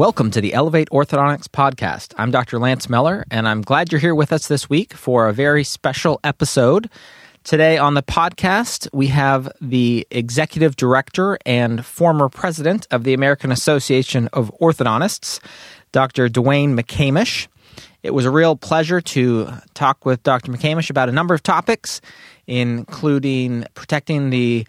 Welcome to the Elevate Orthodontics podcast. I'm Dr. Lance Miller, and I'm glad you're here with us this week for a very special episode. Today on the podcast, we have the executive director and former president of the American Association of Orthodontists, Dr. DeWayne McCamish. It was a real pleasure to talk with Dr. McCamish about a number of topics, including protecting the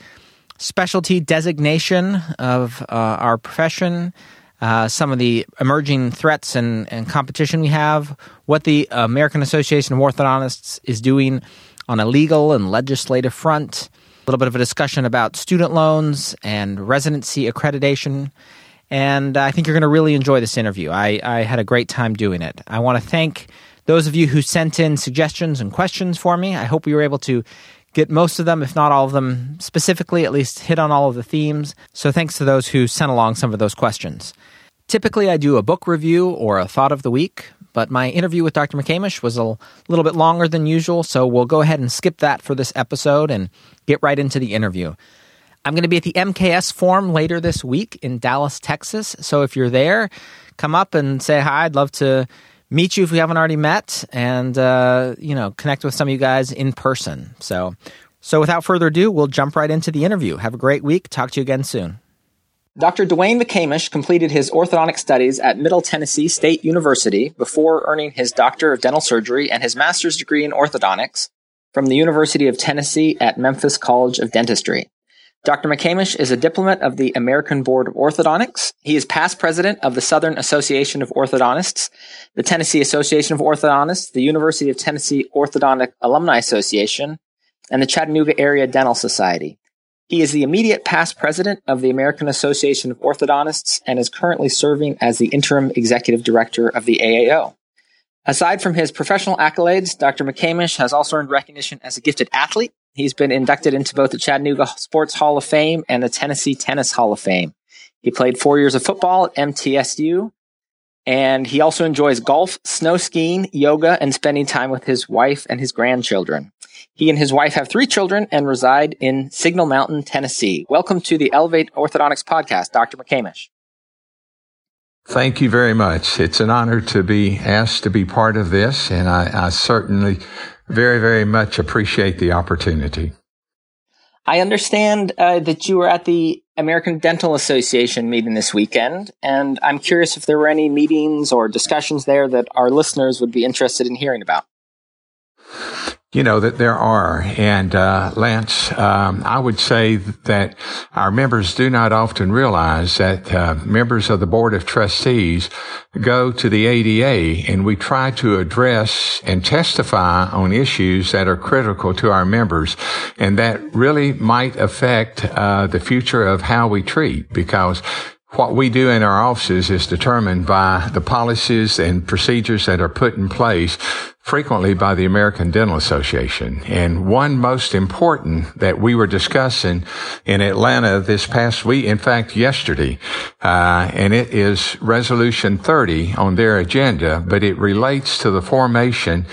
specialty designation of uh, our profession uh, some of the emerging threats and, and competition we have, what the American Association of Orthodontists is doing on a legal and legislative front, a little bit of a discussion about student loans and residency accreditation. And I think you're going to really enjoy this interview. I, I had a great time doing it. I want to thank those of you who sent in suggestions and questions for me. I hope we were able to get most of them, if not all of them, specifically, at least hit on all of the themes. So thanks to those who sent along some of those questions. Typically, I do a book review or a thought of the week, but my interview with Dr. McCamish was a little bit longer than usual, so we'll go ahead and skip that for this episode and get right into the interview. I'm going to be at the MKS Forum later this week in Dallas, Texas. So if you're there, come up and say hi. I'd love to meet you if we haven't already met, and uh, you know, connect with some of you guys in person. So, so without further ado, we'll jump right into the interview. Have a great week. Talk to you again soon. Dr. DeWayne McCamish completed his orthodontic studies at Middle Tennessee State University before earning his Doctor of Dental Surgery and his master's degree in orthodontics from the University of Tennessee at Memphis College of Dentistry. Dr. McCamish is a diplomat of the American Board of Orthodontics. He is past president of the Southern Association of Orthodontists, the Tennessee Association of Orthodontists, the University of Tennessee Orthodontic Alumni Association, and the Chattanooga Area Dental Society. He is the immediate past president of the American Association of Orthodontists and is currently serving as the interim executive director of the AAO. Aside from his professional accolades, Dr. McCamish has also earned recognition as a gifted athlete. He's been inducted into both the Chattanooga Sports Hall of Fame and the Tennessee Tennis Hall of Fame. He played four years of football at MTSU, and he also enjoys golf, snow skiing, yoga, and spending time with his wife and his grandchildren. He and his wife have three children and reside in Signal Mountain, Tennessee. Welcome to the Elevate Orthodontics podcast, Dr. McCamish. Thank you very much. It's an honor to be asked to be part of this, and I, I certainly very, very much appreciate the opportunity. I understand uh, that you were at the American Dental Association meeting this weekend, and I'm curious if there were any meetings or discussions there that our listeners would be interested in hearing about. You know, that there are. And, uh, Lance, um, I would say that our members do not often realize that, uh, members of the Board of Trustees go to the ADA and we try to address and testify on issues that are critical to our members and that really might affect, uh, the future of how we treat because what we do in our offices is determined by the policies and procedures that are put in place frequently by the American Dental Association. And one most important that we were discussing in Atlanta this past week, in fact, yesterday, uh, and it is Resolution 30 on their agenda, but it relates to the formation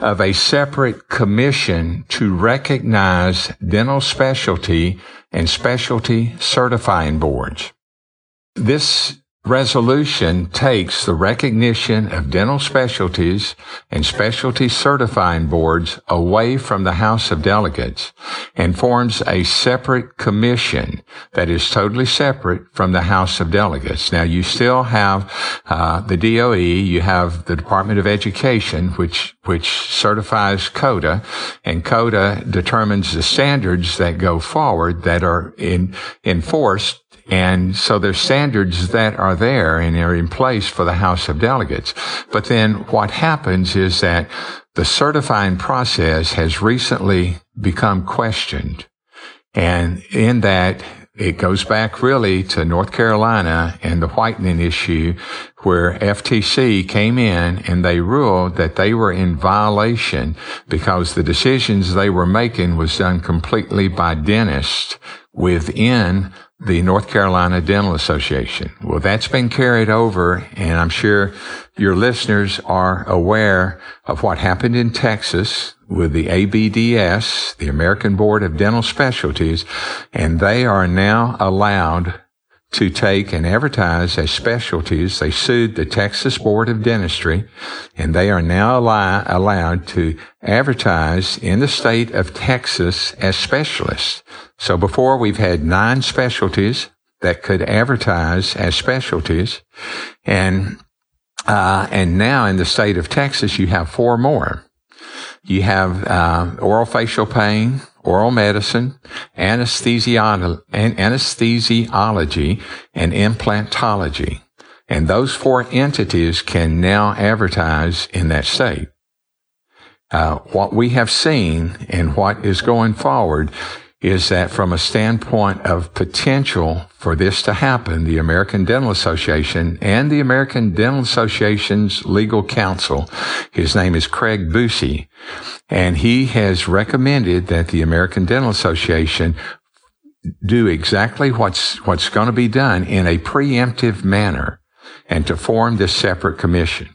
of a separate commission to recognize dental specialty and specialty certifying boards. This resolution takes the recognition of dental specialties and specialty certifying boards away from the House of Delegates and forms a separate commission that is totally separate from the House of Delegates. Now you still have uh, the DOE, you have the Department of Education, which which certifies CODA, and CODA determines the standards that go forward that are in, enforced and so there's standards that are there and are in place for the House of Delegates. But then what happens is that the certifying process has recently become questioned. And in that it goes back really to North Carolina and the whitening issue where FTC came in and they ruled that they were in violation because the decisions they were making was done completely by dentists within the North Carolina Dental Association. Well, that's been carried over, and I'm sure your listeners are aware of what happened in Texas with the ABDS, the American Board of Dental Specialties, and they are now allowed to take and advertise as specialties. They sued the Texas Board of Dentistry and they are now allow, allowed to advertise in the state of Texas as specialists. So before we've had nine specialties that could advertise as specialties and uh, and now in the state of Texas, you have four more. You have uh, oral facial pain, oral medicine, anesthesiology, anesthesiology, and implantology. And those four entities can now advertise in that state. Uh, what we have seen and what is going forward is that from a standpoint of potential for this to happen, the American Dental Association and the American Dental Association's legal counsel, his name is Craig Busey, and he has recommended that the American Dental Association do exactly what's, what's going to be done in a preemptive manner and to form this separate commission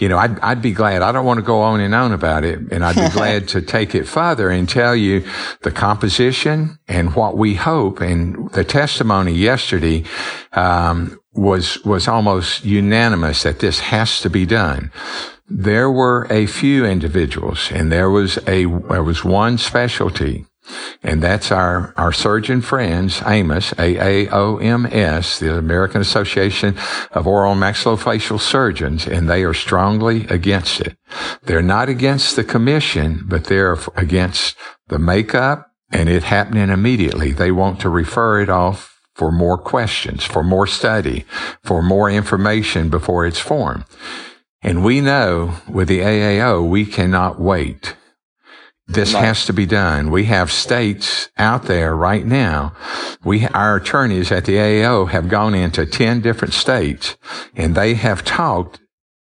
you know, I'd, I'd be glad. I don't want to go on and on about it. And I'd be glad to take it further and tell you the composition and what we hope. And the testimony yesterday, um, was, was almost unanimous that this has to be done. There were a few individuals and there was a, there was one specialty and that's our, our surgeon friends, AMOS, A-A-O-M-S, the American Association of Oral Maxillofacial Surgeons, and they are strongly against it. They're not against the commission, but they're against the makeup and it happening immediately. They want to refer it off for more questions, for more study, for more information before it's formed. And we know with the AAO, we cannot wait. This has to be done. We have states out there right now. We, our attorneys at the AAO have gone into 10 different states and they have talked,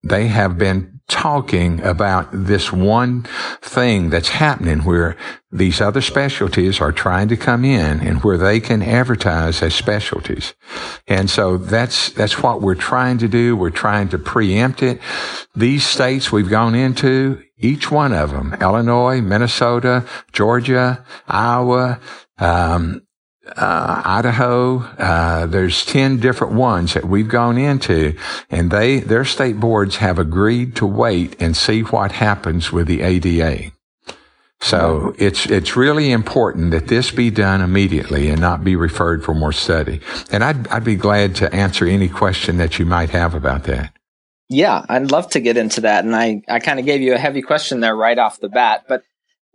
they have been talking about this one thing that's happening where these other specialties are trying to come in and where they can advertise as specialties. And so that's, that's what we're trying to do. We're trying to preempt it. These states we've gone into, each one of them, Illinois, Minnesota, Georgia, Iowa, um, uh, Idaho. Uh, there's 10 different ones that we've gone into and they, their state boards have agreed to wait and see what happens with the ADA. So it's, it's really important that this be done immediately and not be referred for more study. And I'd, I'd be glad to answer any question that you might have about that. Yeah, I'd love to get into that. And I, I kind of gave you a heavy question there right off the bat, but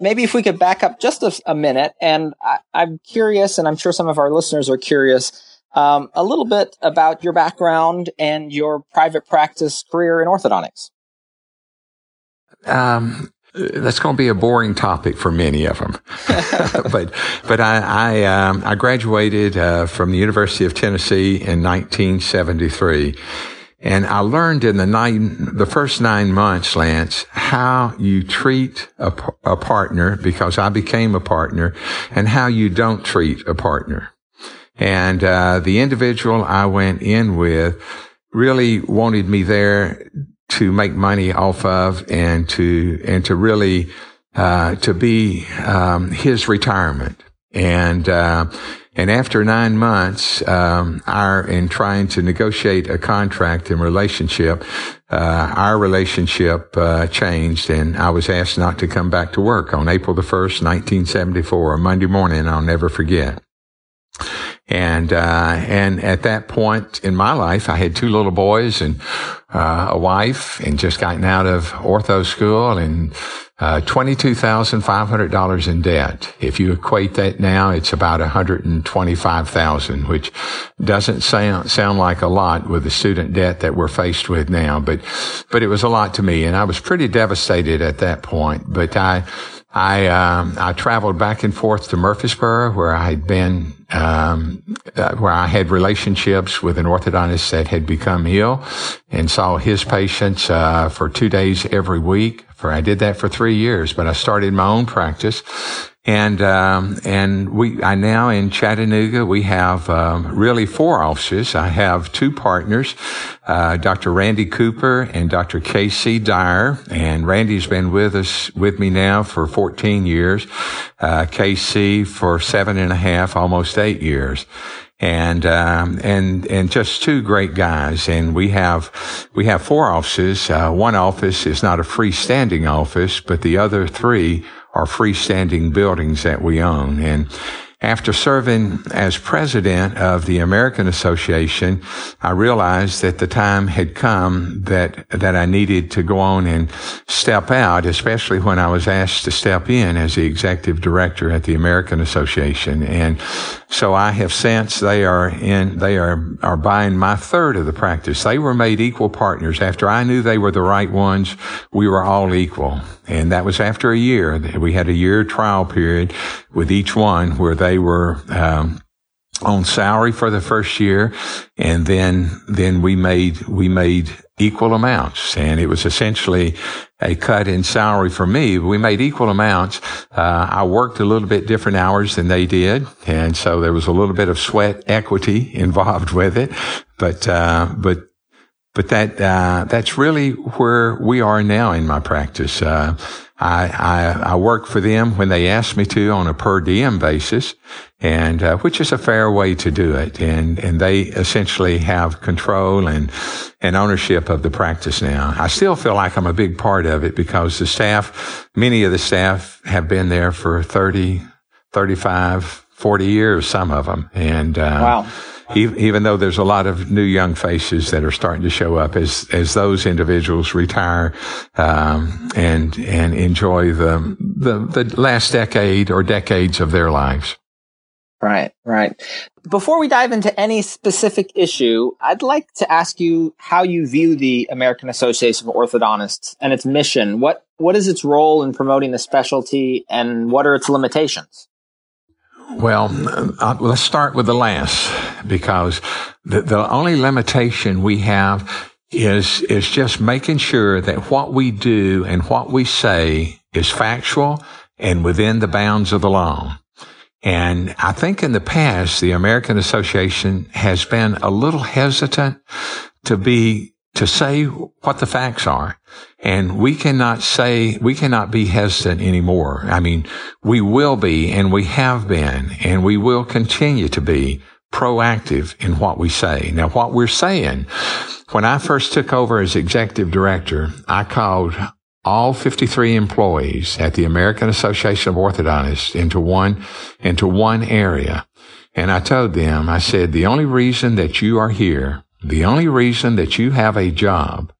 maybe if we could back up just a, a minute. And I, am curious, and I'm sure some of our listeners are curious, um, a little bit about your background and your private practice career in orthodontics. Um, that's going to be a boring topic for many of them. but but I I, um, I graduated uh, from the University of Tennessee in 1973 and I learned in the nine, the first nine months, Lance, how you treat a, a partner because I became a partner and how you don't treat a partner. And, uh, the individual I went in with really wanted me there to make money off of and to, and to really, uh, to be, um, his retirement. And, uh, and after nine months, um, our in trying to negotiate a contract and relationship, uh, our relationship uh, changed, and I was asked not to come back to work on April the first, nineteen seventy four, a Monday morning. I'll never forget. And uh, and at that point in my life, I had two little boys and uh, a wife, and just gotten out of ortho school and uh, $22,500 in debt. If you equate that now, it's about 125,000, which doesn't sound, sound like a lot with the student debt that we're faced with now, but, but it was a lot to me and I was pretty devastated at that point, but I, I um, I traveled back and forth to Murfreesboro, where I had been, um, uh, where I had relationships with an orthodontist that had become ill, and saw his patients uh, for two days every week. For I did that for three years, but I started my own practice, and um, and we I now in Chattanooga we have um, really four offices. I have two partners, uh, Dr. Randy Cooper and Dr. Casey Dyer, and Randy's been with us with me now for 14 years. Uh, Casey for seven and a half, almost eight years and um, and and just two great guys. And we have we have four offices. Uh, one office is not a freestanding office, but the other three are freestanding buildings that we own. And after serving as president of the American Association, I realized that the time had come that, that I needed to go on and step out, especially when I was asked to step in as the executive director at the American Association. And so I have since they are in, they are, are buying my third of the practice. They were made equal partners. After I knew they were the right ones, we were all equal. And that was after a year. We had a year trial period with each one where they were, um, on salary for the first year. And then, then we made, we made equal amounts. And it was essentially a cut in salary for me. We made equal amounts. Uh, I worked a little bit different hours than they did. And so there was a little bit of sweat equity involved with it. But, uh, but, but that, uh, that's really where we are now in my practice. I, I, I work for them when they ask me to on a per diem basis, and uh, which is a fair way to do it. And and they essentially have control and and ownership of the practice now. I still feel like I'm a big part of it because the staff, many of the staff, have been there for 30, 35, 40 years. Some of them, and uh, wow even though there's a lot of new young faces that are starting to show up as as those individuals retire um, and and enjoy the, the the last decade or decades of their lives. Right, right. Before we dive into any specific issue, I'd like to ask you how you view the American Association of Orthodontists and its mission. What what is its role in promoting the specialty, and what are its limitations? Well, uh, let's start with the last because the, the only limitation we have is, is just making sure that what we do and what we say is factual and within the bounds of the law. And I think in the past, the American Association has been a little hesitant to be to say what the facts are. And we cannot say, we cannot be hesitant anymore. I mean, we will be and we have been and we will continue to be proactive in what we say. Now, what we're saying, when I first took over as executive director, I called all 53 employees at the American Association of Orthodontists into one, into one area. And I told them, I said, the only reason that you are here the only reason that you have a job,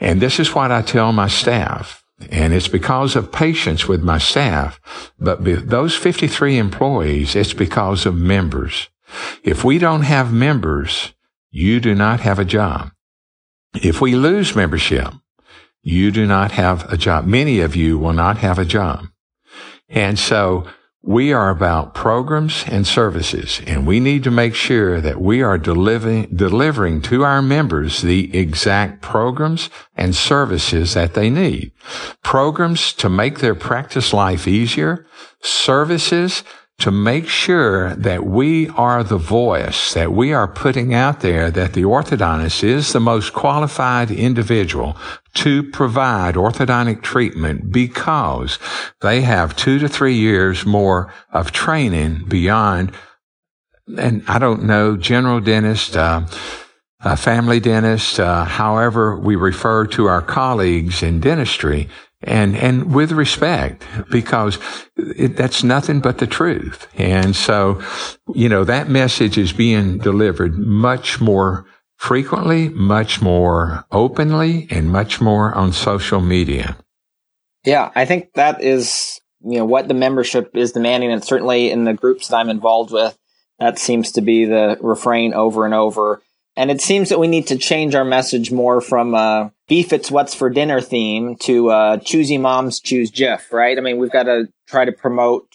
and this is what I tell my staff, and it's because of patients with my staff, but those 53 employees, it's because of members. If we don't have members, you do not have a job. If we lose membership, you do not have a job. Many of you will not have a job. And so we are about programs and services, and we need to make sure that we are delivering, delivering to our members the exact programs and services that they need. Programs to make their practice life easier, services to make sure that we are the voice, that we are putting out there that the orthodontist is the most qualified individual to provide orthodontic treatment because they have two to three years more of training beyond, and I don't know, general dentist, uh, family dentist, uh, however we refer to our colleagues in dentistry and and with respect because it, that's nothing but the truth. And so you know that message is being delivered much more frequently much more openly and much more on social media. Yeah i think that is you know what the membership is demanding and certainly in the groups that i'm involved with that seems to be the refrain over and over. And it seems that we need to change our message more from uh, beef it's what's for dinner theme to uh, choosy moms choose Jif, right? I mean, we've got to try to promote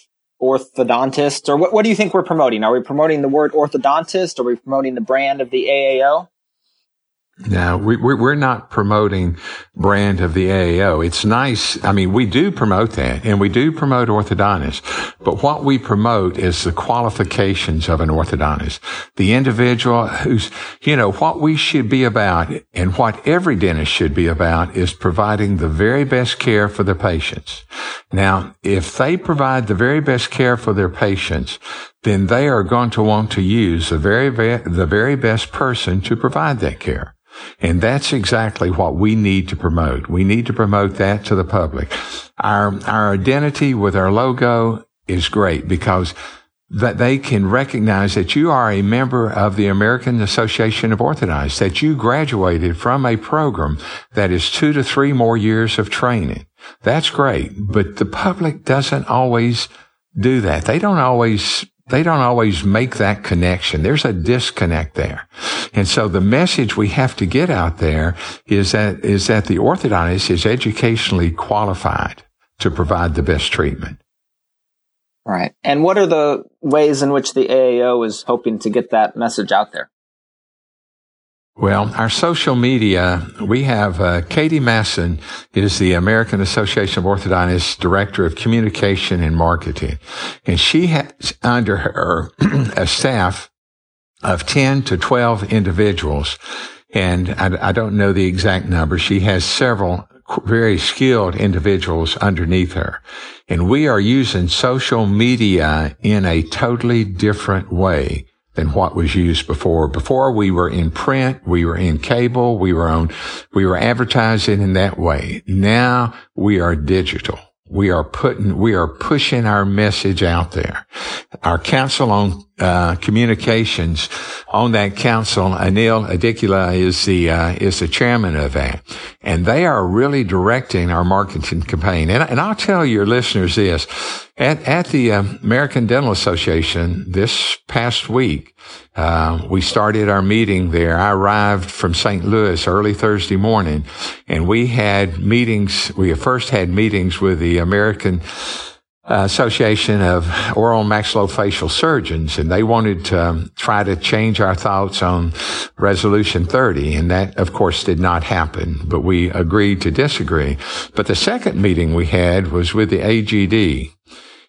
orthodontists, or what, what do you think we're promoting? Are we promoting the word orthodontist? Are we promoting the brand of the AAO? No, we, we're not promoting brand of the AAO. It's nice. I mean, we do promote that and we do promote orthodontists, but what we promote is the qualifications of an orthodontist, the individual who's, you know, what we should be about and what every dentist should be about is providing the very best care for the patients. Now, if they provide the very best care for their patients, then they are going to want to use the very, the very best person to provide that care. And that's exactly what we need to promote. We need to promote that to the public. Our, our identity with our logo is great because that they can recognize that you are a member of the American Association of Orthodontists, that you graduated from a program that is two to three more years of training. That's great, but the public doesn't always do that. They don't always they don't always make that connection. There's a disconnect there. And so the message we have to get out there is that, is that the orthodontist is educationally qualified to provide the best treatment. Right. And what are the ways in which the AAO is hoping to get that message out there? Well, our social media, we have uh, Katie Masson is the American Association of Orthodontists Director of Communication and Marketing. And she has under her a staff of 10 to 12 individuals. And I, I don't know the exact number. She has several very skilled individuals underneath her. And we are using social media in a totally different way than what was used before. Before we were in print, we were in cable, we were on, we were advertising in that way. Now we are digital. We are putting, we are pushing our message out there. Our council on uh, communications on that council, Anil Adikula is the uh, is the chairman of that, and they are really directing our marketing campaign. And, and I'll tell your listeners this: at at the uh, American Dental Association this past week, uh, we started our meeting there. I arrived from St. Louis early Thursday morning, and we had meetings. We first had meetings with the American Association of Oral Maxillofacial Surgeons, and they wanted to um, try to change our thoughts on Resolution 30, and that, of course, did not happen, but we agreed to disagree. But the second meeting we had was with the AGD,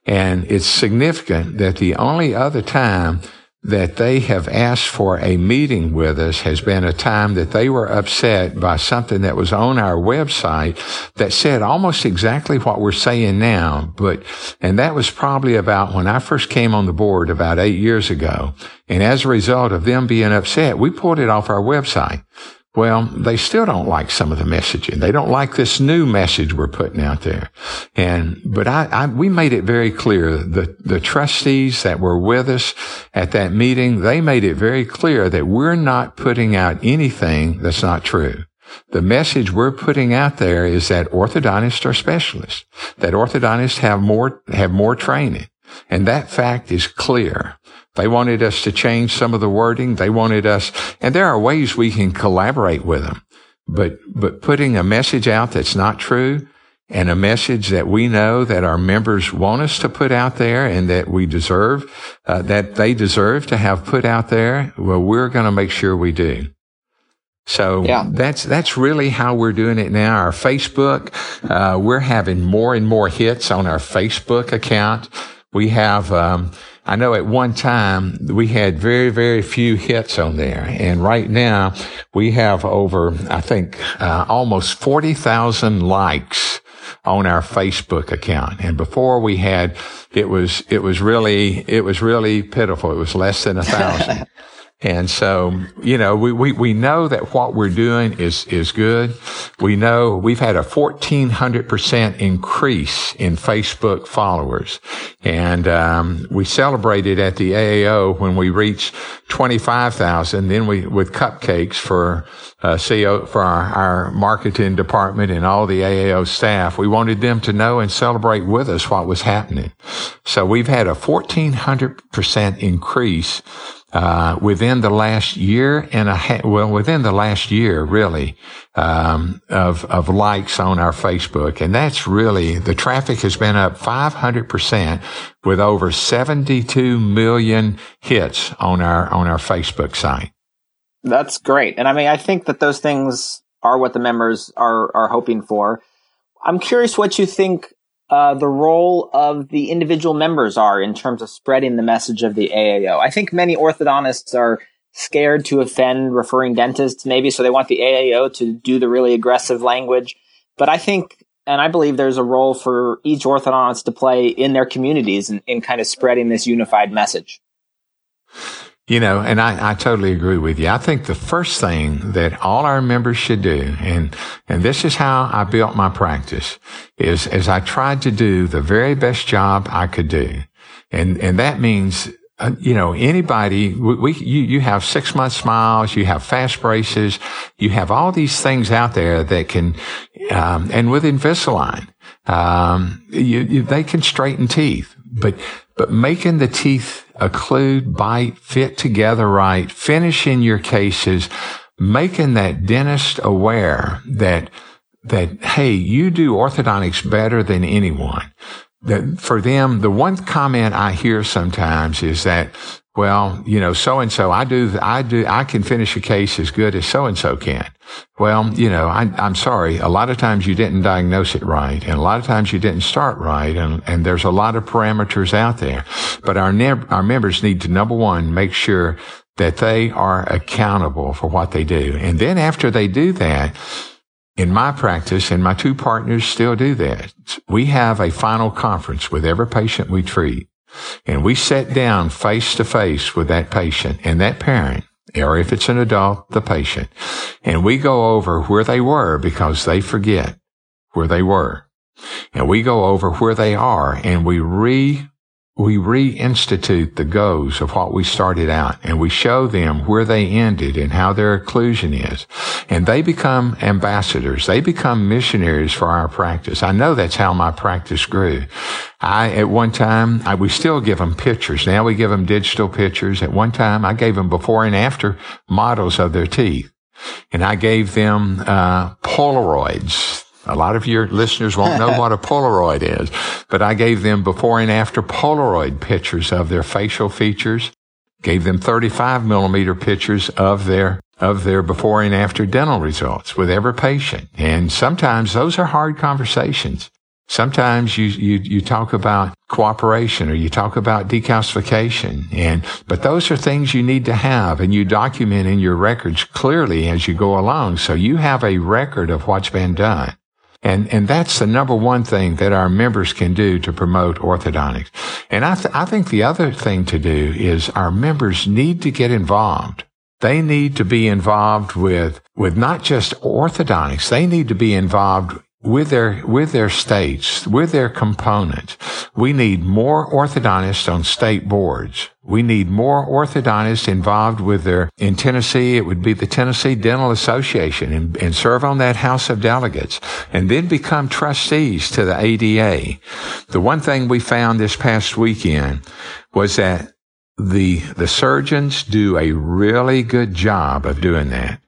and it's significant that the only other time that they have asked for a meeting with us has been a time that they were upset by something that was on our website that said almost exactly what we're saying now. But, and that was probably about when I first came on the board about eight years ago. And as a result of them being upset, we pulled it off our website. Well, they still don't like some of the messaging. They don't like this new message we're putting out there. And, but I, I, we made it very clear the, the trustees that were with us at that meeting, they made it very clear that we're not putting out anything that's not true. The message we're putting out there is that orthodontists are specialists, that orthodontists have more, have more training. And that fact is clear. They wanted us to change some of the wording. They wanted us, and there are ways we can collaborate with them. But, but putting a message out that's not true and a message that we know that our members want us to put out there and that we deserve, uh, that they deserve to have put out there, well, we're going to make sure we do. So yeah. that's that's really how we're doing it now. Our Facebook, uh, we're having more and more hits on our Facebook account. We have, um, I know at one time we had very, very few hits on there. And right now we have over, I think, uh, almost 40,000 likes on our Facebook account. And before we had, it was, it was really, it was really pitiful. It was less than a thousand. And so, you know, we, we, we know that what we're doing is, is good. We know we've had a 1400% increase in Facebook followers. And, um, we celebrated at the AAO when we reached 25,000. Then we, with cupcakes for, uh, CEO, for our, our marketing department and all the AAO staff. We wanted them to know and celebrate with us what was happening. So we've had a 1400% increase uh, within the last year and a half, well, within the last year, really, um, of, of likes on our Facebook. And that's really, the traffic has been up 500% with over 72 million hits on our, on our Facebook site. That's great. And I mean, I think that those things are what the members are, are hoping for. I'm curious what you think uh, the role of the individual members are in terms of spreading the message of the AAO. I think many orthodontists are scared to offend referring dentists, maybe, so they want the AAO to do the really aggressive language. But I think, and I believe there's a role for each orthodontist to play in their communities in, in kind of spreading this unified message. You know, and I, I totally agree with you. I think the first thing that all our members should do, and, and this is how I built my practice, is as I tried to do the very best job I could do. And, and that means uh, you know, anybody, we, we, you, you have six month smiles, you have fast braces, you have all these things out there that can, um, and with Invisalign, um, you, you, they can straighten teeth, but, but making the teeth occlude, bite, fit together right, finishing your cases, making that dentist aware that, that, hey, you do orthodontics better than anyone. That for them, the one comment I hear sometimes is that, well, you know, so and so, I do, I do, I can finish a case as good as so and so can. Well, you know, I, am sorry. A lot of times you didn't diagnose it right, and a lot of times you didn't start right, and, and there's a lot of parameters out there. But our ne- our members need to number one make sure that they are accountable for what they do, and then after they do that. In my practice, and my two partners still do that, we have a final conference with every patient we treat. And we sit down face to face with that patient and that parent or if it's an adult, the patient. And we go over where they were because they forget where they were. And we go over where they are and we re we reinstitute the goals of what we started out and we show them where they ended and how their occlusion is. And they become ambassadors. They become missionaries for our practice. I know that's how my practice grew. I, at one time, I, we still give them pictures. Now we give them digital pictures. At one time, I gave them before and after models of their teeth. And I gave them, uh, Polaroids a lot of your listeners won't know what a Polaroid is, but I gave them before and after Polaroid pictures of their facial features, gave them 35 millimeter pictures of their of their before and after dental results with every patient. And sometimes those are hard conversations. Sometimes you, you, you talk about cooperation or you talk about decalcification and, but those are things you need to have and you document in your records clearly as you go along. So you have a record of what's been done. And, and that's the number one thing that our members can do to promote orthodontics. And I, th- I think the other thing to do is our members need to get involved. They need to be involved with, with not just orthodontics. They need to be involved with their with their states, with their components. We need more orthodontists on state boards. We need more orthodontists involved with their in Tennessee. It would be the Tennessee Dental Association and, and serve on that House of Delegates and then become trustees to the ADA. The one thing we found this past weekend was that the the surgeons do a really good job of doing that.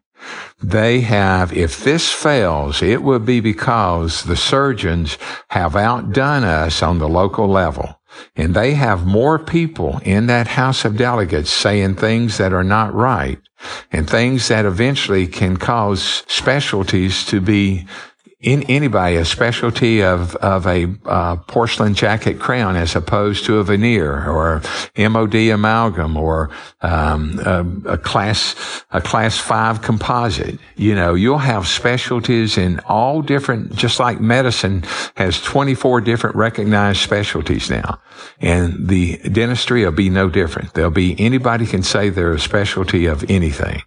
They have, if this fails, it will be because the surgeons have outdone us on the local level. And they have more people in that House of Delegates saying things that are not right and things that eventually can cause specialties to be in anybody a specialty of of a uh, porcelain jacket crown as opposed to a veneer or MOD amalgam or um, a, a, class a class five composite. You know, you'll have specialties in all different, just like medicine has 24 different recognized specialties now, and the dentistry will be no different. There'll be anybody can say they're a specialty of anything,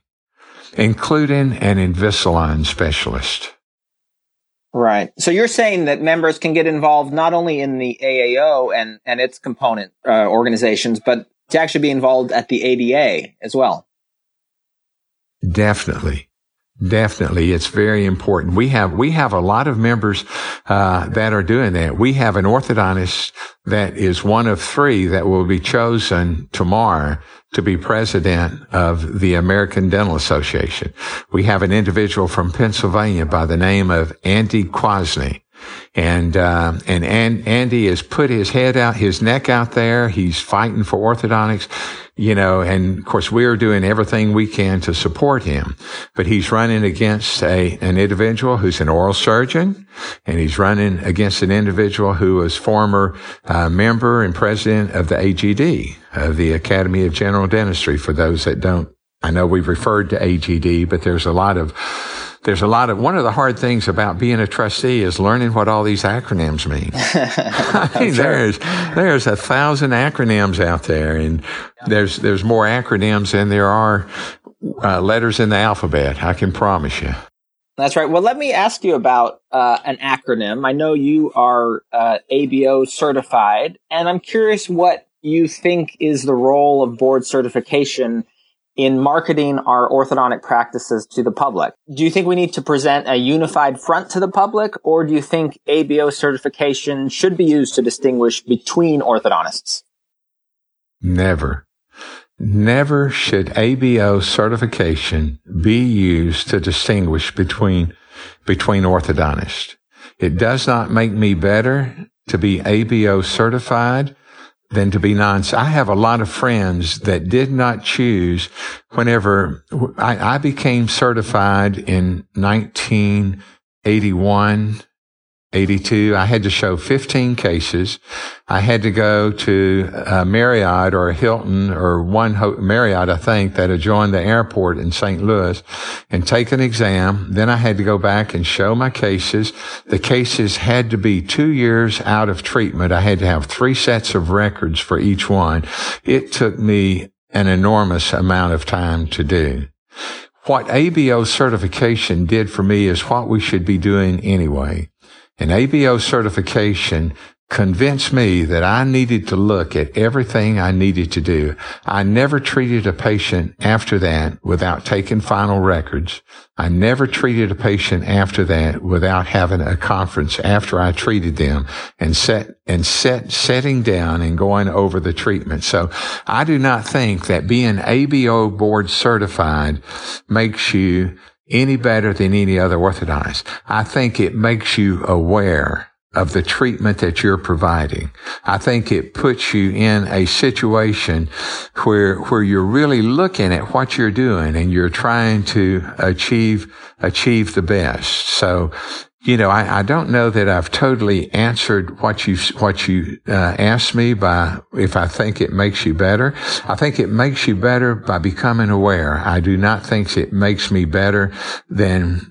including an Invisalign specialist. Right. So you're saying that members can get involved not only in the AAO and, and its component uh, organizations, but to actually be involved at the ADA as well. Definitely. Definitely, it's very important. We have we have a lot of members uh, that are doing that. We have an orthodontist that is one of three that will be chosen tomorrow to be president of the American Dental Association. We have an individual from Pennsylvania by the name of Andy Kwasny. And, uh, and Andy has put his head out, his neck out there. He's fighting for orthodontics, you know, and of course we're doing everything we can to support him. But he's running against a, an individual who's an oral surgeon and he's running against an individual who was former uh, member and president of the AGD, of the Academy of General Dentistry for those that don't I know we've referred to AGD, but there's a lot of there's a lot of one of the hard things about being a trustee is learning what all these acronyms mean. I mean, there's there's a thousand acronyms out there, and there's there's more acronyms than there are uh, letters in the alphabet. I can promise you. That's right. Well, let me ask you about uh, an acronym. I know you are uh, ABO certified, and I'm curious what you think is the role of board certification in marketing our orthodontic practices to the public. Do you think we need to present a unified front to the public, or do you think ABO certification should be used to distinguish between orthodontists? Never. Never should ABO certification be used to distinguish between, between orthodontists. It does not make me better to be ABO certified than to be non. I have a lot of friends that did not choose whenever I, I became certified in 1981 82. I had to show 15 cases. I had to go to a Marriott or a Hilton or one Ho- Marriott, I think, that adjoined the airport in St. Louis and take an exam. Then I had to go back and show my cases. The cases had to be two years out of treatment. I had to have three sets of records for each one. It took me an enormous amount of time to do. What ABO certification did for me is what we should be doing anyway. An ABO certification convinced me that I needed to look at everything I needed to do. I never treated a patient after that without taking final records. I never treated a patient after that without having a conference after I treated them and set and set setting down and going over the treatment. So I do not think that being ABO board certified makes you any better than any other orthodontist. I think it makes you aware of the treatment that you're providing. I think it puts you in a situation where, where you're really looking at what you're doing and you're trying to achieve, achieve the best. So you know, I, I, don't know that I've totally answered what you what you uh, asked me by if I think it makes you better. I think it makes you better by becoming aware. I do not think it makes me better than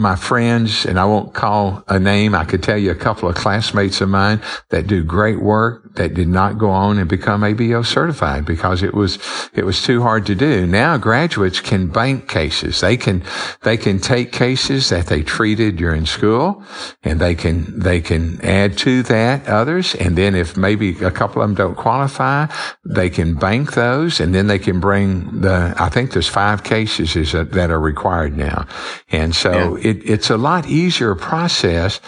my friends, and I won't call a name. I could tell you a couple of classmates of mine that do great work that did not go on and become ABO certified because it was, it was too hard to do. Now graduates can bank cases. They can, they can take cases that they treated during school and they can, they can add to that others. And then if maybe a couple of them don't qualify, they can bank those and then they can bring the, I think there's five cases that are required now. And so yeah it, it's a lot easier process.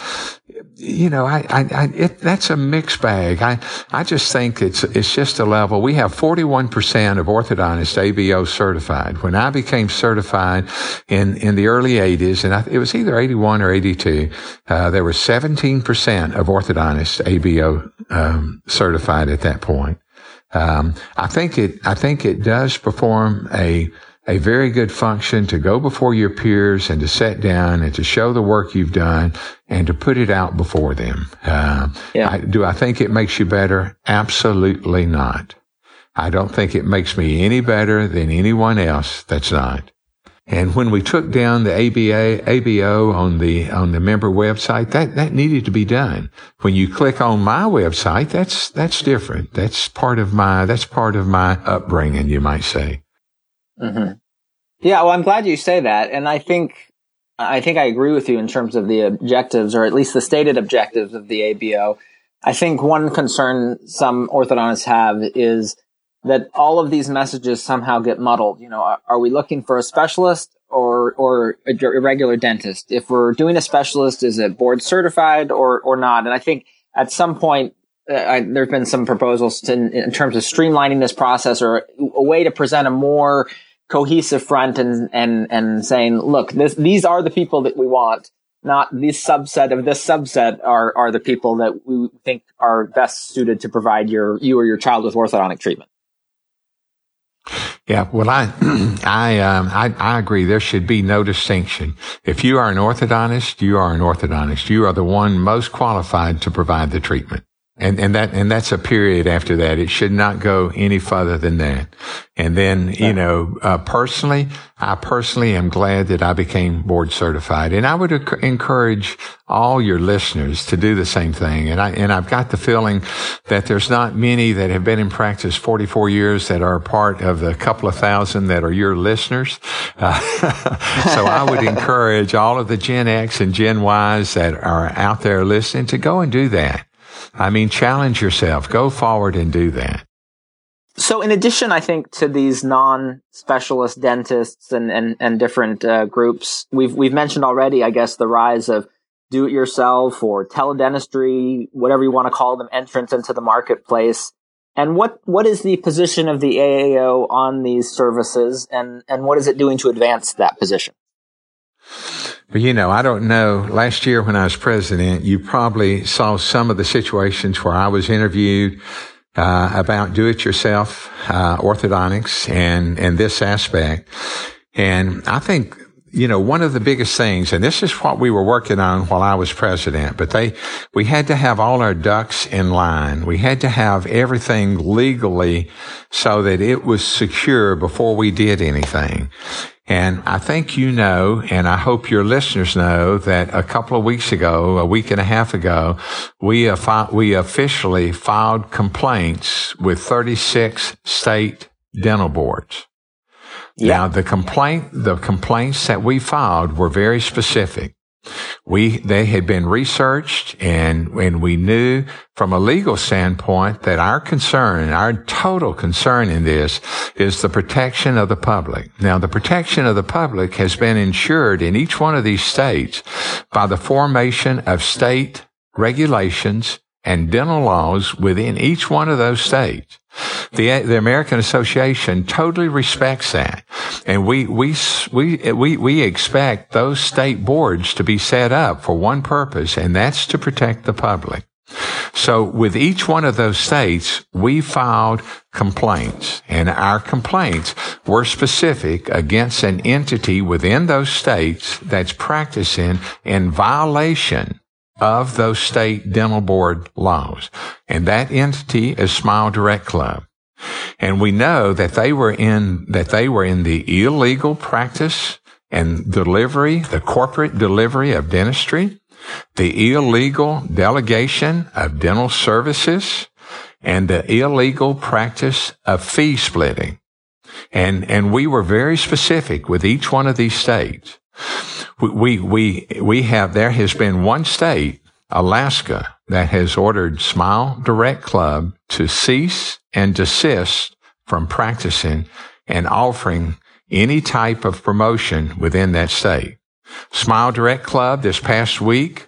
You know, I, I, I it, that's a mixed bag. I, I just think it's, it's just a level. We have 41% of orthodontists ABO certified. When I became certified in, in the early 80s, and I, it was either 81 or 82, uh, there was 17% of orthodontists ABO, um, certified at that point. Um, I think it, I think it does perform a, a very good function to go before your peers and to sit down and to show the work you've done and to put it out before them. Uh, yeah. I, do I think it makes you better? Absolutely not. I don't think it makes me any better than anyone else that's not. And when we took down the ABA, ABO on the, on the member website, that, that needed to be done. When you click on my website, that's, that's different. That's part of my, that's part of my upbringing, you might say. Mm-hmm. Yeah, well, I'm glad you say that, and I think I think I agree with you in terms of the objectives, or at least the stated objectives of the ABO. I think one concern some orthodontists have is that all of these messages somehow get muddled. You know, are, are we looking for a specialist or or a, regular dentist? If we're doing a specialist, is it board certified or or not? And I think at some point uh, I, there's been some proposals to, in terms of streamlining this process or a way to present a more cohesive front and and and saying, look, this, these are the people that we want, not this subset of this subset are are the people that we think are best suited to provide your you or your child with orthodontic treatment. Yeah, well, I, I, um, I, I agree. There should be no distinction. If you are an orthodontist, you are an orthodontist. You are the one most qualified to provide the treatment. And, and that, and that's a period after that. It should not go any further than that. And then, you know, uh, personally, I personally am glad that I became board certified and I would encourage all your listeners to do the same thing. And I, and I've got the feeling that there's not many that have been in practice 44 years that are part of the couple of thousand that are your listeners. Uh, so I would encourage all of the Gen X and Gen Ys that are out there listening to go and do that. I mean, challenge yourself. Go forward and do that. So, in addition, I think to these non-specialist dentists and and, and different uh, groups, we've we've mentioned already, I guess, the rise of do-it-yourself or teledentistry, whatever you want to call them, entrance into the marketplace. And what what is the position of the AAO on these services, and and what is it doing to advance that position? You know, I don't know. Last year when I was president, you probably saw some of the situations where I was interviewed uh, about do-it-yourself uh, orthodontics and and this aspect. And I think you know, one of the biggest things, and this is what we were working on while I was president, but they, we had to have all our ducks in line. We had to have everything legally so that it was secure before we did anything. And I think you know, and I hope your listeners know that a couple of weeks ago, a week and a half ago, we, uh, we officially filed complaints with 36 state dental boards. Yeah. Now the complaint, the complaints that we filed were very specific. We, they had been researched and, and we knew from a legal standpoint that our concern, our total concern in this is the protection of the public. Now, the protection of the public has been ensured in each one of these states by the formation of state regulations and dental laws within each one of those states. The, the American Association totally respects that. And we, we, we, we, we expect those state boards to be set up for one purpose, and that's to protect the public. So with each one of those states, we filed complaints and our complaints were specific against an entity within those states that's practicing in violation of those state dental board laws. And that entity is Smile Direct Club. And we know that they were in, that they were in the illegal practice and delivery, the corporate delivery of dentistry, the illegal delegation of dental services, and the illegal practice of fee splitting. And, and we were very specific with each one of these states we, we, we have, there has been one state, Alaska, that has ordered Smile Direct Club to cease and desist from practicing and offering any type of promotion within that state. Smile Direct Club this past week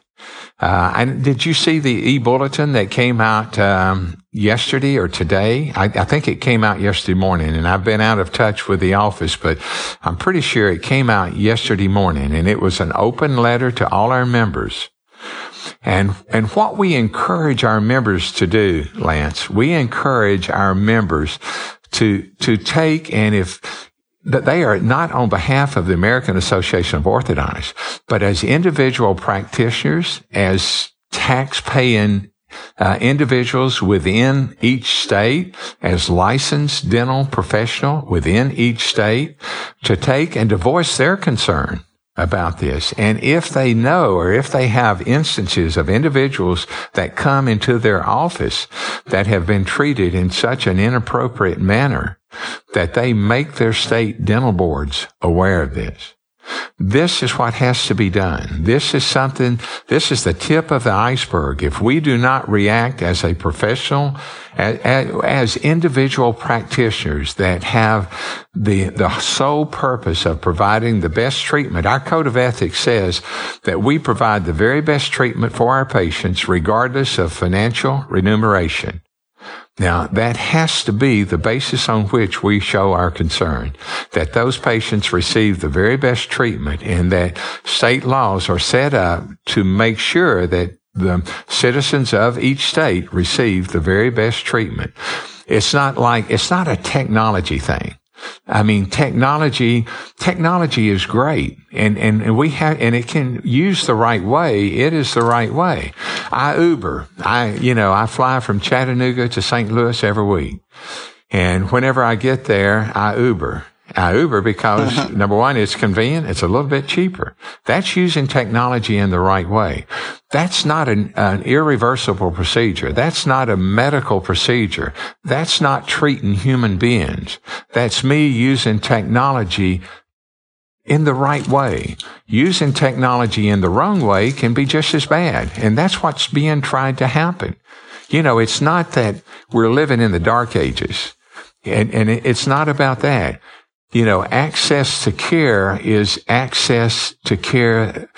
uh, and did you see the e-bulletin that came out um, yesterday or today? I, I, think it came out yesterday morning, and I've been out of touch with the office, but I'm pretty sure it came out yesterday morning, and it was an open letter to all our members. And, and what we encourage our members to do, Lance, we encourage our members to, to take and if, that they are not on behalf of the American Association of Orthodontists, but as individual practitioners, as tax paying uh, individuals within each state, as licensed dental professional within each state, to take and to voice their concern about this. And if they know or if they have instances of individuals that come into their office that have been treated in such an inappropriate manner, that they make their state dental boards aware of this. This is what has to be done. This is something, this is the tip of the iceberg. If we do not react as a professional, as, as individual practitioners that have the, the sole purpose of providing the best treatment, our code of ethics says that we provide the very best treatment for our patients regardless of financial remuneration. Now, that has to be the basis on which we show our concern, that those patients receive the very best treatment and that state laws are set up to make sure that the citizens of each state receive the very best treatment. It's not like, it's not a technology thing. I mean, technology, technology is great and, and, and we have, and it can use the right way. It is the right way. I Uber. I, you know, I fly from Chattanooga to St. Louis every week. And whenever I get there, I Uber. I Uber because uh-huh. number one, it's convenient. It's a little bit cheaper. That's using technology in the right way. That's not an, an, irreversible procedure. That's not a medical procedure. That's not treating human beings. That's me using technology in the right way. Using technology in the wrong way can be just as bad. And that's what's being tried to happen. You know, it's not that we're living in the dark ages. And, and it's not about that you know, access to care is access to care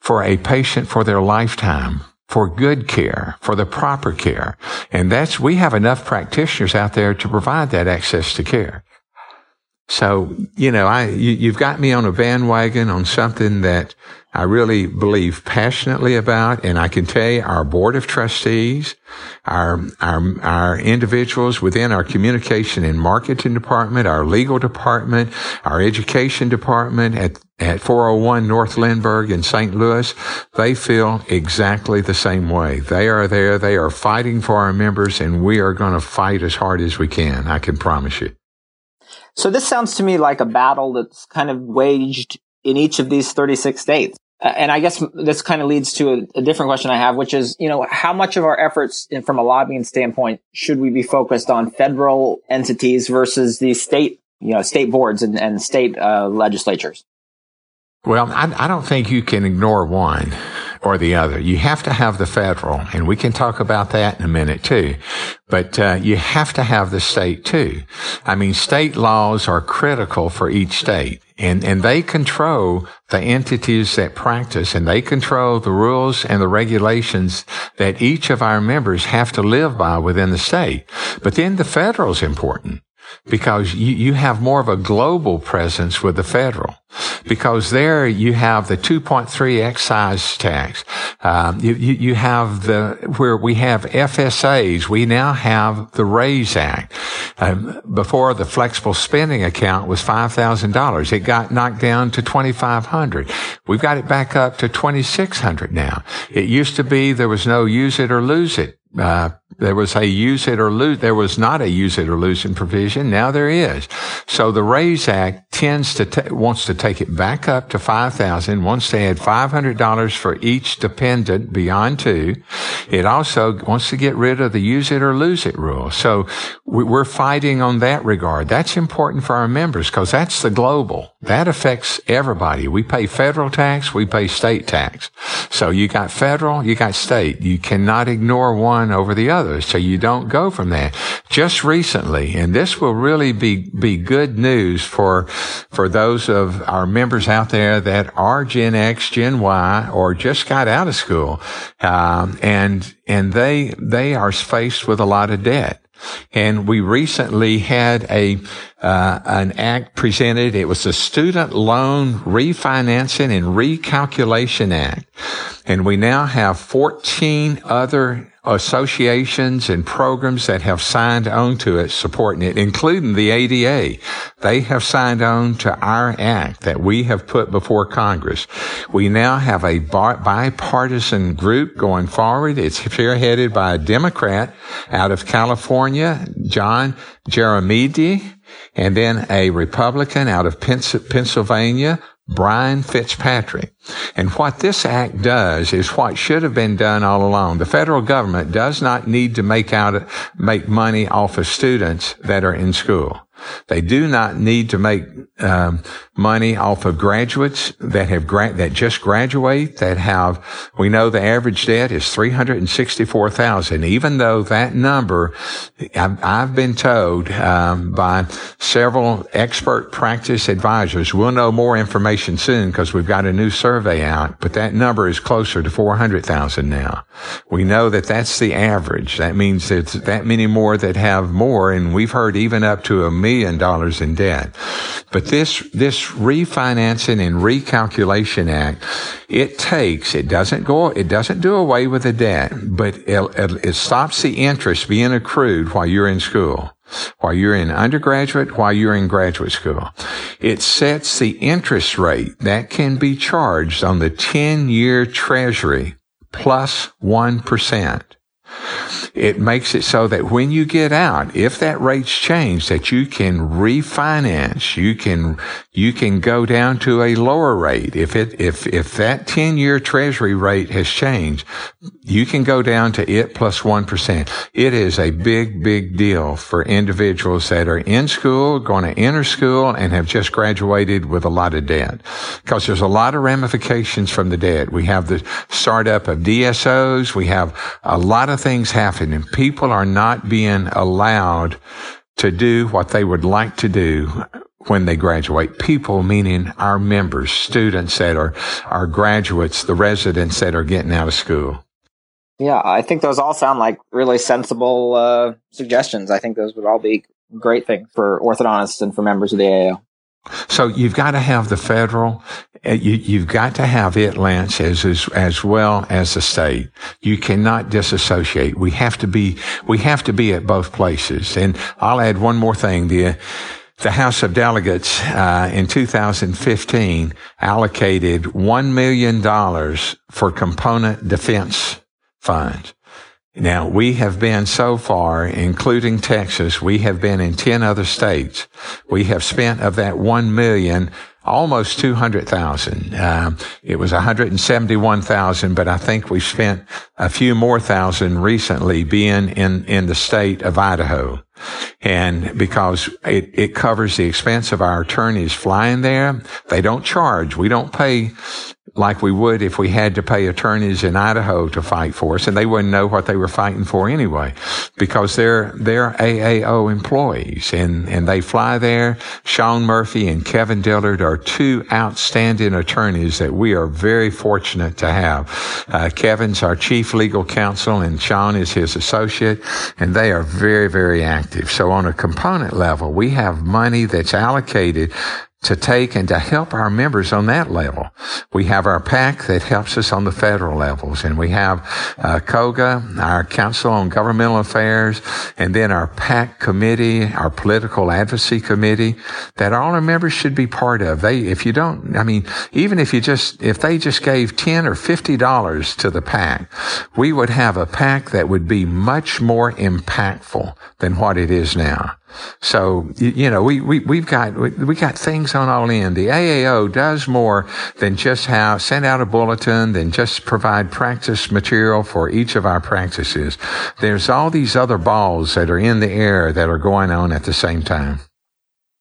for a patient for their lifetime, for good care, for the proper care. And that's, we have enough practitioners out there to provide that access to care. So, you know, I, you, have got me on a bandwagon on something that I really believe passionately about. And I can tell you our board of trustees, our, our, our individuals within our communication and marketing department, our legal department, our education department at, at 401 North Lindbergh in St. Louis, they feel exactly the same way. They are there. They are fighting for our members and we are going to fight as hard as we can. I can promise you. So this sounds to me like a battle that's kind of waged in each of these 36 states. And I guess this kind of leads to a, a, different question I have, which is, you know, how much of our efforts in, from a lobbying standpoint should we be focused on federal entities versus the state, you know, state boards and, and state uh, legislatures? Well, I, I don't think you can ignore one or the other. You have to have the federal, and we can talk about that in a minute too. But uh, you have to have the state too. I mean, state laws are critical for each state, and and they control the entities that practice, and they control the rules and the regulations that each of our members have to live by within the state. But then the federal is important because you, you have more of a global presence with the federal. Because there you have the 2.3 excise tax. Um, you, you, have the, where we have FSAs, we now have the RAISE Act. Um, before the flexible spending account was $5,000. It got knocked down to 2,500. We've got it back up to 2,600 now. It used to be there was no use it or lose it uh, there was a use it or lose, there was not a use it or lose it provision. Now there is. So the RAISE Act tends to, ta- wants to take it back up to 5000 wants to add $500 for each dependent beyond two. It also wants to get rid of the use it or lose it rule. So we're fighting on that regard. That's important for our members because that's the global. That affects everybody. We pay federal tax, we pay state tax. So you got federal, you got state. You cannot ignore one over the other. So you don't go from that. Just recently, and this will really be, be good news for, for those of our members out there that are Gen X, Gen Y, or just got out of school. Um, and, and they, they are faced with a lot of debt. And we recently had a uh, an act presented. It was the Student Loan Refinancing and Recalculation Act, and we now have 14 other associations and programs that have signed on to it supporting it, including the ADA. They have signed on to our act that we have put before Congress. We now have a bipartisan group going forward. It's spearheaded by a Democrat out of California, John Garamendi, and then a Republican out of Pennsylvania, Brian Fitzpatrick. And what this act does is what should have been done all along. The federal government does not need to make out, make money off of students that are in school. They do not need to make um, money off of graduates that have gra- that just graduate that have. We know the average debt is three hundred and sixty-four thousand. Even though that number, I've, I've been told um, by several expert practice advisors, we'll know more information soon because we've got a new survey out. But that number is closer to four hundred thousand now. We know that that's the average. That means it's that many more that have more, and we've heard even up to a million dollars in debt. But this, this refinancing and recalculation act, it takes, it doesn't go, it doesn't do away with the debt, but it, it stops the interest being accrued while you're in school while you're in undergraduate, while you're in graduate school. It sets the interest rate that can be charged on the 10 year treasury plus 1 it makes it so that when you get out, if that rate's changed, that you can refinance, you can, you can go down to a lower rate. If it, if, if that 10 year treasury rate has changed, you can go down to it plus 1. It is a big, big deal for individuals that are in school, going to enter school and have just graduated with a lot of debt. Because there's a lot of ramifications from the debt. We have the startup of DSOs. We have a lot of things happening. People are not being allowed to do what they would like to do when they graduate. People meaning our members, students that are our graduates, the residents that are getting out of school. Yeah, I think those all sound like really sensible uh, suggestions. I think those would all be great things for orthodontists and for members of the AAO. So you've got to have the federal, uh, you, have got to have it, Lance, as, as, as well as the state. You cannot disassociate. We have to be, we have to be at both places. And I'll add one more thing. The, the House of Delegates uh, in 2015 allocated $1 million for component defense funds. Now, we have been so far, including Texas, we have been in 10 other states. We have spent of that 1 million, almost 200,000. Um, it was 171,000, but I think we spent a few more thousand recently being in, in the state of Idaho. And because it, it covers the expense of our attorneys flying there, they don't charge. We don't pay like we would if we had to pay attorneys in Idaho to fight for us, and they wouldn't know what they were fighting for anyway, because they're they're AAO employees, and and they fly there. Sean Murphy and Kevin Dillard are two outstanding attorneys that we are very fortunate to have. Uh, Kevin's our chief legal counsel, and Sean is his associate, and they are very very active. So on a component level, we have money that's allocated to take and to help our members on that level. We have our PAC that helps us on the federal levels, and we have uh, COGA, our Council on Governmental Affairs, and then our PAC committee, our political advocacy committee, that all our members should be part of. They, if you don't, I mean, even if you just, if they just gave ten or fifty dollars to the PAC, we would have a PAC that would be much more impactful than what it is now. So, you know, we, we, we've got, we, we got things on all in. The AAO does more than just how, send out a bulletin, than just provide practice material for each of our practices. There's all these other balls that are in the air that are going on at the same time.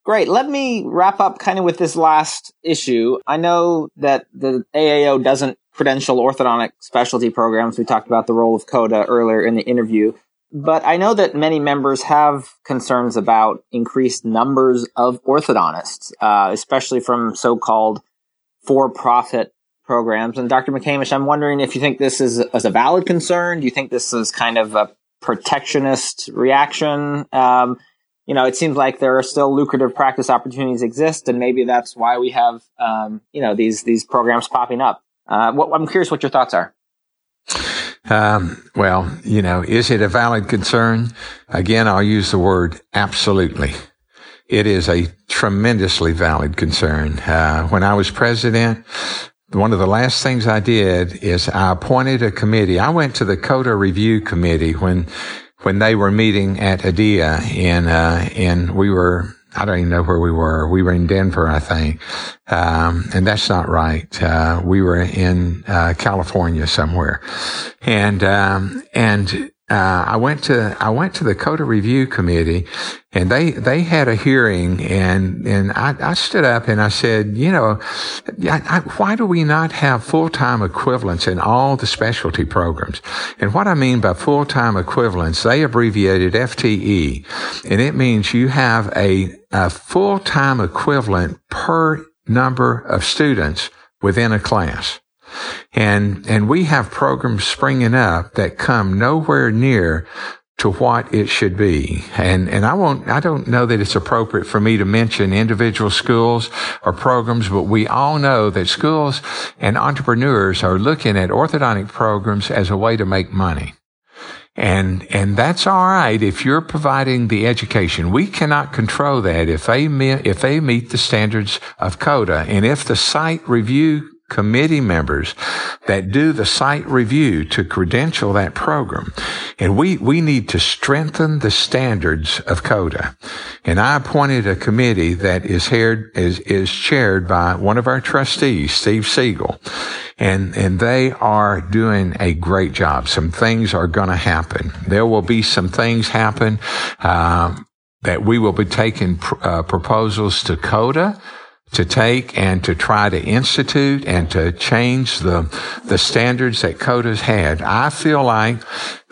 Great. Let me wrap up kind of with this last issue. I know that the AAO doesn't credential orthodontic specialty programs. We talked about the role of CODA earlier in the interview. But I know that many members have concerns about increased numbers of orthodontists, uh, especially from so-called for-profit programs. And Dr. McCamish, I'm wondering if you think this is, is a valid concern. Do you think this is kind of a protectionist reaction? Um, you know, it seems like there are still lucrative practice opportunities exist, and maybe that's why we have, um, you know, these these programs popping up. Uh, what, I'm curious what your thoughts are. Um, well, you know, is it a valid concern? Again, I'll use the word absolutely. It is a tremendously valid concern. Uh, when I was president, one of the last things I did is I appointed a committee. I went to the CODA review committee when when they were meeting at ADIA, and uh, and we were I don't even know where we were. We were in Denver, I think. Um, and that's not right. Uh, we were in, uh, California somewhere. And, um, and uh, I went to I went to the CODA review committee, and they they had a hearing, and and I, I stood up and I said, you know, I, I, why do we not have full time equivalents in all the specialty programs? And what I mean by full time equivalents, they abbreviated FTE, and it means you have a, a full time equivalent per number of students within a class. And, and we have programs springing up that come nowhere near to what it should be. And, and I won't, I don't know that it's appropriate for me to mention individual schools or programs, but we all know that schools and entrepreneurs are looking at orthodontic programs as a way to make money. And, and that's all right if you're providing the education. We cannot control that if they, meet, if they meet the standards of CODA. And if the site review committee members that do the site review to credential that program. And we, we need to strengthen the standards of CODA. And I appointed a committee that is haired, is, is chaired by one of our trustees, Steve Siegel. And, and they are doing a great job. Some things are going to happen. There will be some things happen, uh, that we will be taking pr- uh, proposals to CODA to take and to try to institute and to change the, the standards that CODA's had. I feel like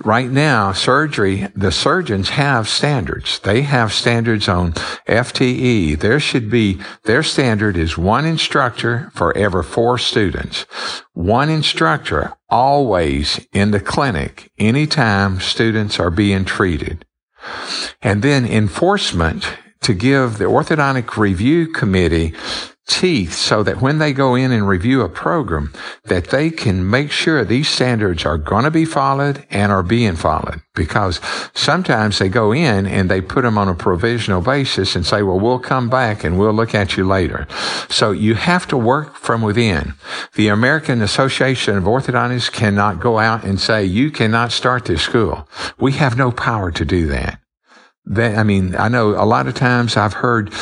right now surgery, the surgeons have standards. They have standards on FTE. There should be, their standard is one instructor for every four students. One instructor always in the clinic anytime students are being treated. And then enforcement to give the orthodontic review committee teeth so that when they go in and review a program that they can make sure these standards are going to be followed and are being followed. Because sometimes they go in and they put them on a provisional basis and say well we'll come back and we'll look at you later. So you have to work from within. The american association of orthodontists cannot go out and say you cannot start this school. We have no power to do that that, I mean, I know a lot of times I've heard,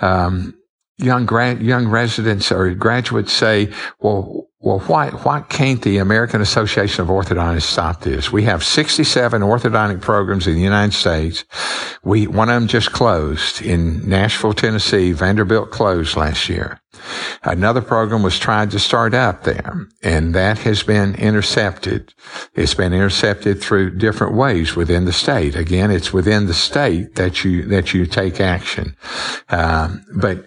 um, young grad, young residents or graduates say, well, well, why, why can't the American Association of Orthodontists stop this? We have 67 orthodontic programs in the United States. We, one of them just closed in Nashville, Tennessee. Vanderbilt closed last year. Another program was tried to start up there and that has been intercepted. It's been intercepted through different ways within the state. Again, it's within the state that you, that you take action. Um, but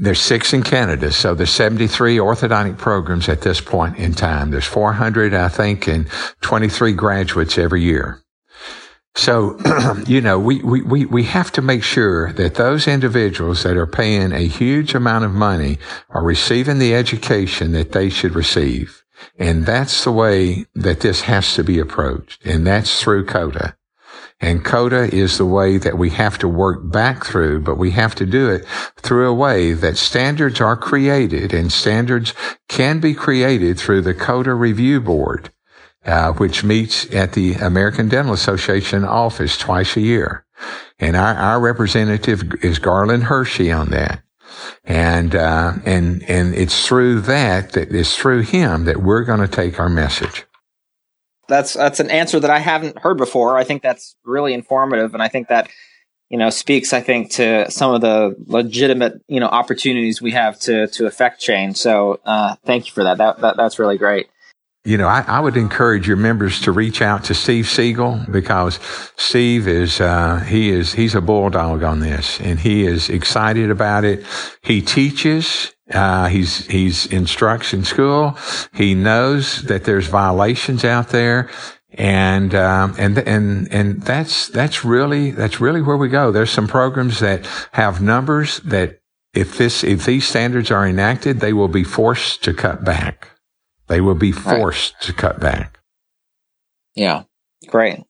there's six in Canada, so there's 73 orthodontic programs at this point in time. There's 400, I think, and 23 graduates every year. So, you know, we, we, we have to make sure that those individuals that are paying a huge amount of money are receiving the education that they should receive. And that's the way that this has to be approached. And that's through CODA. And CODA is the way that we have to work back through, but we have to do it through a way that standards are created and standards can be created through the coda Review Board, uh, which meets at the American Dental Association office twice a year. And our, our representative is Garland Hershey on that. And, uh, and, and it's through that, that it's through him that we're going to take our message that's that's an answer that I haven't heard before. I think that's really informative, and I think that you know speaks, I think, to some of the legitimate you know opportunities we have to to affect change. So uh, thank you for that. That, that that's really great. You know, I, I, would encourage your members to reach out to Steve Siegel because Steve is, uh, he is, he's a bulldog on this and he is excited about it. He teaches uh, he's he's instructs in school. He knows that there's violations out there, and um, and and and that's that's really that's really where we go. There's some programs that have numbers that if this if these standards are enacted, they will be forced to cut back. They will be forced right. to cut back. Yeah. Great.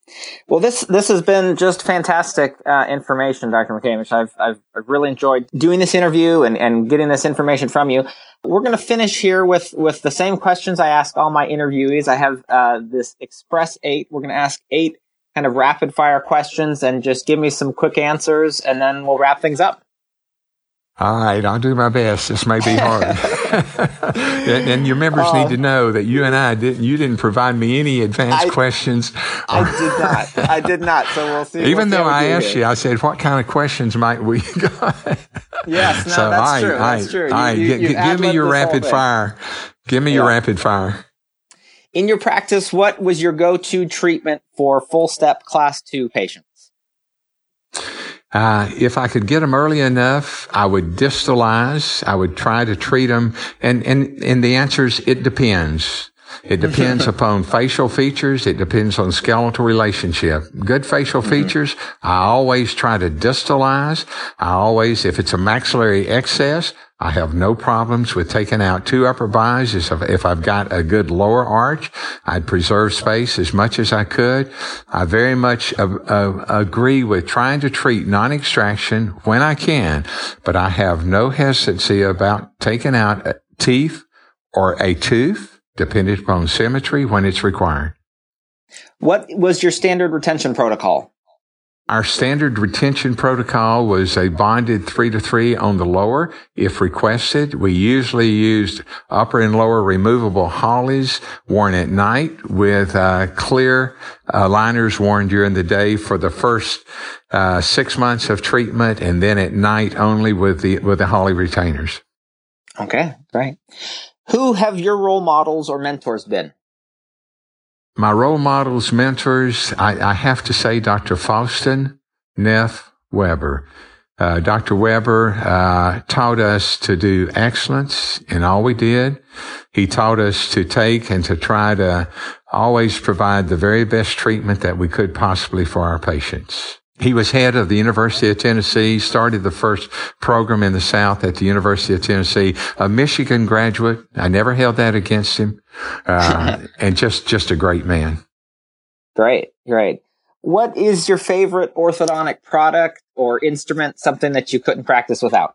Well, this this has been just fantastic uh, information, Dr. McCamish. I've, I've really enjoyed doing this interview and, and getting this information from you. We're going to finish here with with the same questions I ask all my interviewees. I have uh, this Express Eight. We're going to ask eight kind of rapid fire questions and just give me some quick answers, and then we'll wrap things up. All right, I'll do my best. This may be hard. and, and, your members need to oh. know that you and I didn't, you didn't provide me any advanced I, questions. I did not. I did not. So we'll see. Even we'll though I asked you, I said, what kind of questions might we go? yes, no, so, that's I, true. I, that's true. I, you, you, give me your rapid fire. Give me yeah. your rapid fire. In your practice, what was your go-to treatment for full step class two patients? Uh, if I could get them early enough, I would distalize. I would try to treat them. And, and, and the answer is it depends. It depends upon facial features. It depends on skeletal relationship. Good facial mm-hmm. features, I always try to distalize. I always, if it's a maxillary excess, I have no problems with taking out two upper buys. If I've got a good lower arch, I'd preserve space as much as I could. I very much uh, uh, agree with trying to treat non-extraction when I can, but I have no hesitancy about taking out teeth or a tooth, depending upon symmetry when it's required. What was your standard retention protocol? Our standard retention protocol was a bonded three to three on the lower. If requested, we usually used upper and lower removable Hawleys worn at night with uh, clear uh, liners worn during the day for the first uh, six months of treatment, and then at night only with the with the Hawley retainers. Okay, great. Who have your role models or mentors been? My role models, mentors, I, I have to say Dr. Faustin Neff Weber. Uh, Dr. Weber uh, taught us to do excellence in all we did. He taught us to take and to try to always provide the very best treatment that we could possibly for our patients. He was head of the University of Tennessee, started the first program in the South at the University of Tennessee, a Michigan graduate. I never held that against him. Uh, and just, just a great man. Great. Great. What is your favorite orthodontic product or instrument, something that you couldn't practice without?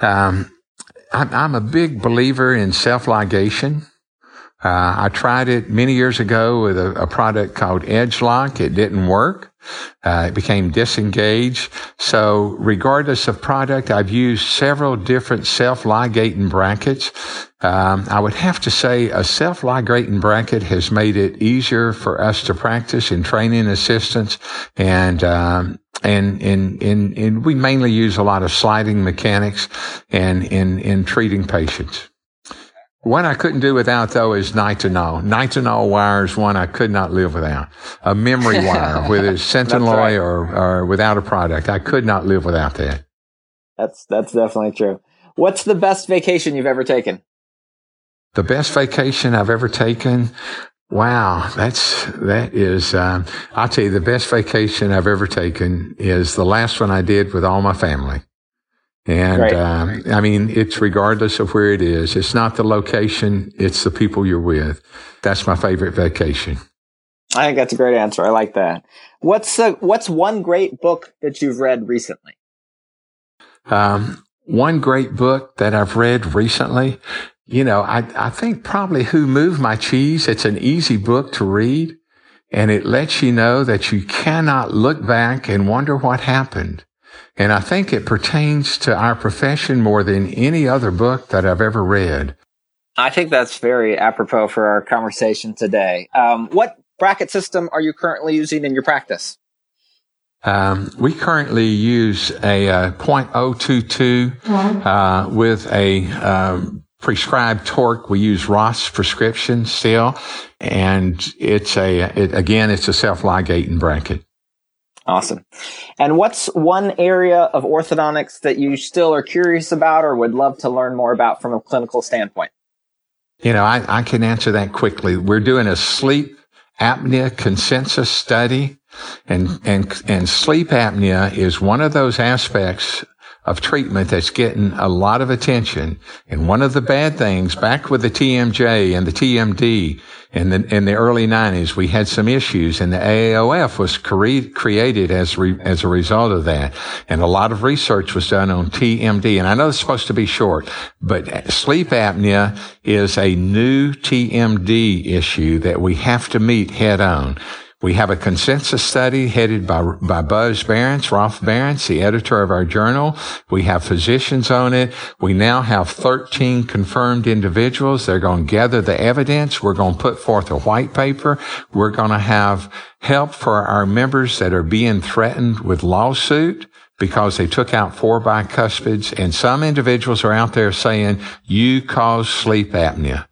Um, I'm, I'm a big believer in self ligation. Uh, I tried it many years ago with a, a product called Edgelok. It didn't work. Uh, it became disengaged. So regardless of product, I've used several different self-ligating brackets. Um, I would have to say a self-ligating bracket has made it easier for us to practice in training assistants and, um, and, and, and, and we mainly use a lot of sliding mechanics and in, in treating patients. One I couldn't do without though is nitinol. Nitinol wire is one I could not live without. A memory wire, whether it's Sentalloy right. or, or without a product. I could not live without that. That's, that's definitely true. What's the best vacation you've ever taken? The best vacation I've ever taken. Wow, that's that is. Um, I'll tell you, the best vacation I've ever taken is the last one I did with all my family. And um, I mean, it's regardless of where it is. It's not the location; it's the people you're with. That's my favorite vacation. I think that's a great answer. I like that. What's uh, what's one great book that you've read recently? Um, one great book that I've read recently. You know, I I think probably Who Moved My Cheese. It's an easy book to read, and it lets you know that you cannot look back and wonder what happened and I think it pertains to our profession more than any other book that I've ever read. I think that's very apropos for our conversation today. Um, what bracket system are you currently using in your practice? Um, we currently use a uh, 0.022 uh, with a um, prescribed torque. We use Roth prescription still, and it's a it, again it's a self ligating bracket. Awesome. And what's one area of orthodontics that you still are curious about or would love to learn more about from a clinical standpoint? You know, I, I can answer that quickly. We're doing a sleep apnea consensus study and, and, and sleep apnea is one of those aspects of treatment that's getting a lot of attention. And one of the bad things back with the TMJ and the TMD in the, in the early 90s, we had some issues and the AAOF was cre- created as, re- as a result of that. And a lot of research was done on TMD. And I know it's supposed to be short, but sleep apnea is a new TMD issue that we have to meet head on. We have a consensus study headed by, by Buzz Behrents, Rolf Behrents, the editor of our journal. We have physicians on it. We now have 13 confirmed individuals. They're going to gather the evidence. We're going to put forth a white paper. We're going to have help for our members that are being threatened with lawsuit because they took out four bicuspids and some individuals are out there saying you cause sleep apnea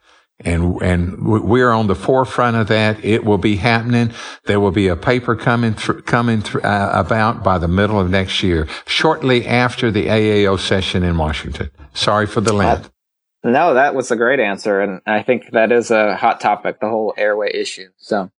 and and we're on the forefront of that. It will be happening. There will be a paper coming coming through, uh, about by the middle of next year, shortly after the AAO session in Washington. Sorry for the length. No, that was a great answer, and I think that is a hot topic, the whole airway issue. So,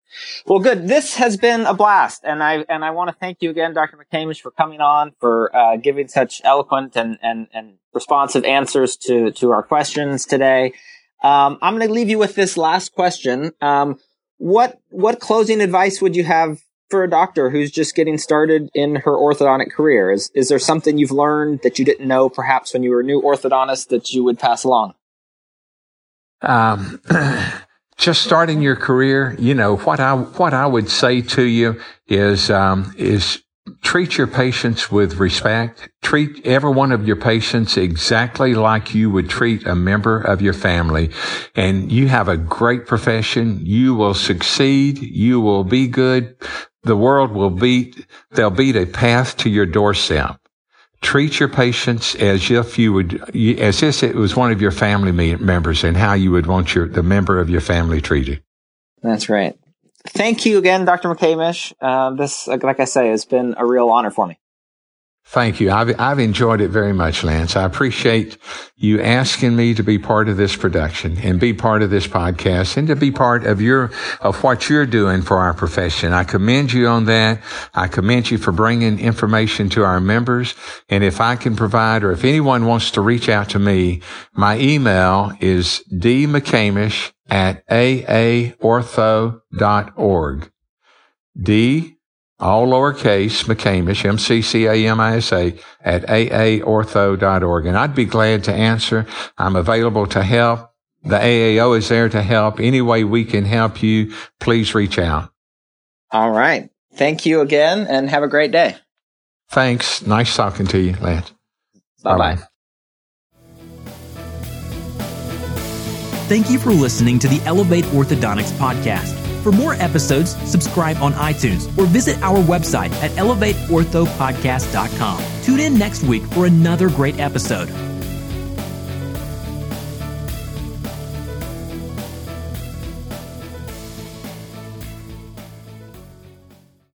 well, good. This has been a blast, and I and I want to thank you again, Dr. McCamish, for coming on, for uh, giving such eloquent and and and responsive answers to to our questions today. Um, I'm going to leave you with this last question. Um, what what closing advice would you have for a doctor who's just getting started in her orthodontic career? Is is there something you've learned that you didn't know perhaps when you were a new orthodontist that you would pass along? Um, just starting your career, you know what I what I would say to you is um, is treat your patients with respect. Treat every one of your patients exactly like you would treat a member of your family. And you have a great profession. You will succeed. You will be good. The world will beat, they'll beat a path to your doorstep. Treat your patients as if you would, as if it was one of your family members and how you would want your, the member of your family treated. That's right thank you again, Dr. McCamish. Uh, this, like I say, has been a real honor for me. Thank you. I've, I've enjoyed it very much, Lance. I appreciate you asking me to be part of this production and be part of this podcast and to be part of your, of what you're doing for our profession. I commend you on that. I commend you for bringing information to our members. And if I can provide or if anyone wants to reach out to me, my email is dmccamish at aaortho.org. D, all lowercase, McCamish, M-C-C-A-M-I-S-A, at aaortho.org. And I'd be glad to answer. I'm available to help. The AAO is there to help. Any way we can help you, please reach out. All right. Thank you again and have a great day. Thanks. Nice talking to you, Lance. Bye bye. Thank you for listening to the Elevate Orthodontics podcast. For more episodes, subscribe on iTunes or visit our website at elevateorthopodcast.com. Tune in next week for another great episode.